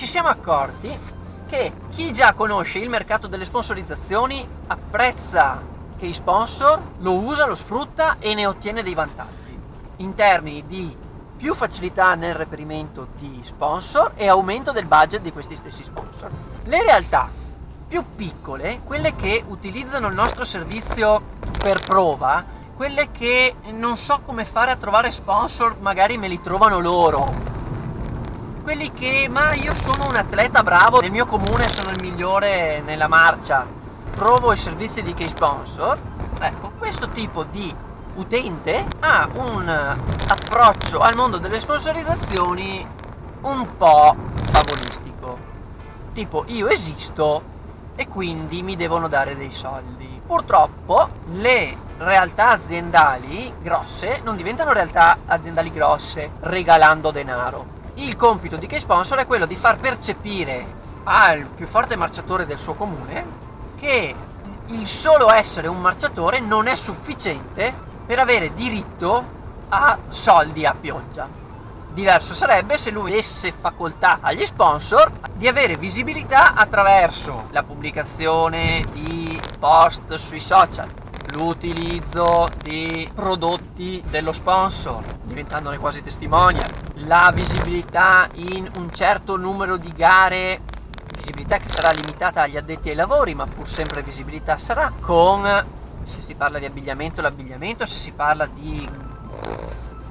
ci siamo accorti che chi già conosce il mercato delle sponsorizzazioni apprezza che i sponsor lo usa, lo sfrutta e ne ottiene dei vantaggi in termini di più facilità nel reperimento di sponsor e aumento del budget di questi stessi sponsor. Le realtà più piccole, quelle che utilizzano il nostro servizio per prova, quelle che non so come fare a trovare sponsor, magari me li trovano loro. Quelli che, ma io sono un atleta bravo, nel mio comune sono il migliore nella marcia, provo i servizi di K-Sponsor. Ecco, questo tipo di utente ha un approccio al mondo delle sponsorizzazioni un po' favolistico. Tipo, io esisto e quindi mi devono dare dei soldi. Purtroppo le realtà aziendali grosse non diventano realtà aziendali grosse regalando denaro. Il compito di K-Sponsor è quello di far percepire al più forte marciatore del suo comune che il solo essere un marciatore non è sufficiente per avere diritto a soldi a pioggia. Diverso sarebbe se lui desse facoltà agli sponsor di avere visibilità attraverso la pubblicazione di post sui social, l'utilizzo di prodotti dello sponsor, diventandone quasi testimonial, la visibilità in un certo numero di gare. Visibilità che sarà limitata agli addetti ai lavori, ma pur sempre visibilità sarà, con se si parla di abbigliamento l'abbigliamento, se si parla di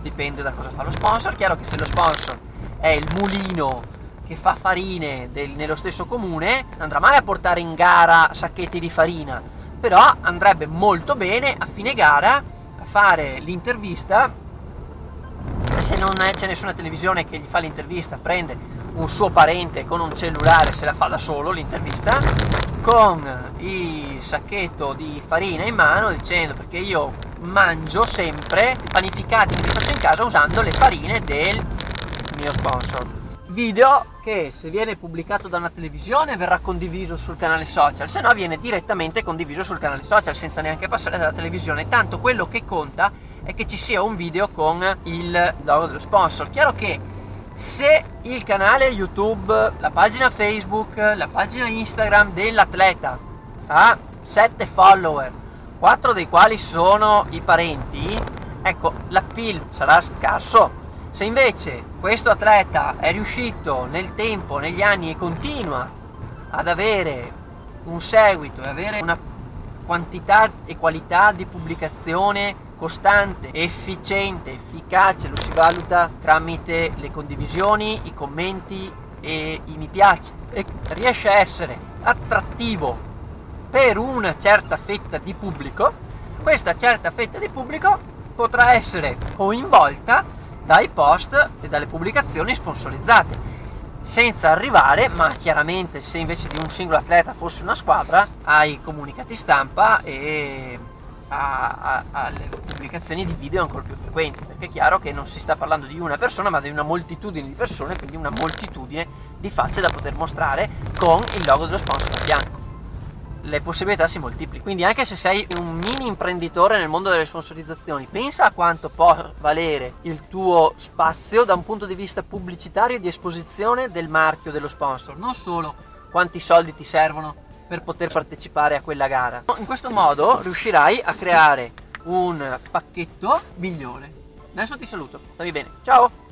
dipende da cosa fa lo sponsor, chiaro che se lo sponsor è il mulino che fa farine del, nello stesso comune, andrà mai a portare in gara sacchetti di farina, però andrebbe molto bene a fine gara a fare l'intervista se non c'è nessuna televisione che gli fa l'intervista prende un suo parente con un cellulare se la fa da solo l'intervista con il sacchetto di farina in mano dicendo perché io mangio sempre panificati che faccio in casa usando le farine del mio sponsor video che se viene pubblicato da una televisione verrà condiviso sul canale social se no viene direttamente condiviso sul canale social senza neanche passare dalla televisione. Tanto quello che conta è che ci sia un video con il logo dello sponsor chiaro che se il canale YouTube, la pagina Facebook, la pagina Instagram dell'atleta ha 7 follower, 4 dei quali sono i parenti, ecco, l'appeal sarà scarso. Se invece questo atleta è riuscito nel tempo, negli anni e continua ad avere un seguito e avere una quantità e qualità di pubblicazione costante, efficiente, efficace lo si valuta tramite le condivisioni, i commenti e i mi piace. E riesce a essere attrattivo per una certa fetta di pubblico, questa certa fetta di pubblico potrà essere coinvolta dai post e dalle pubblicazioni sponsorizzate senza arrivare, ma chiaramente se invece di un singolo atleta fosse una squadra, ai comunicati stampa e a, a, alle pubblicazioni di video ancora più frequenti, perché è chiaro che non si sta parlando di una persona, ma di una moltitudine di persone, quindi una moltitudine di facce da poter mostrare con il logo dello sponsor a fianco. Le possibilità si moltiplicano. Quindi anche se sei un mini imprenditore nel mondo delle sponsorizzazioni, pensa a quanto può valere il tuo spazio da un punto di vista pubblicitario e di esposizione del marchio dello sponsor, non solo quanti soldi ti servono per poter partecipare a quella gara. In questo modo riuscirai a creare un pacchetto migliore. Adesso ti saluto, stammi bene, ciao!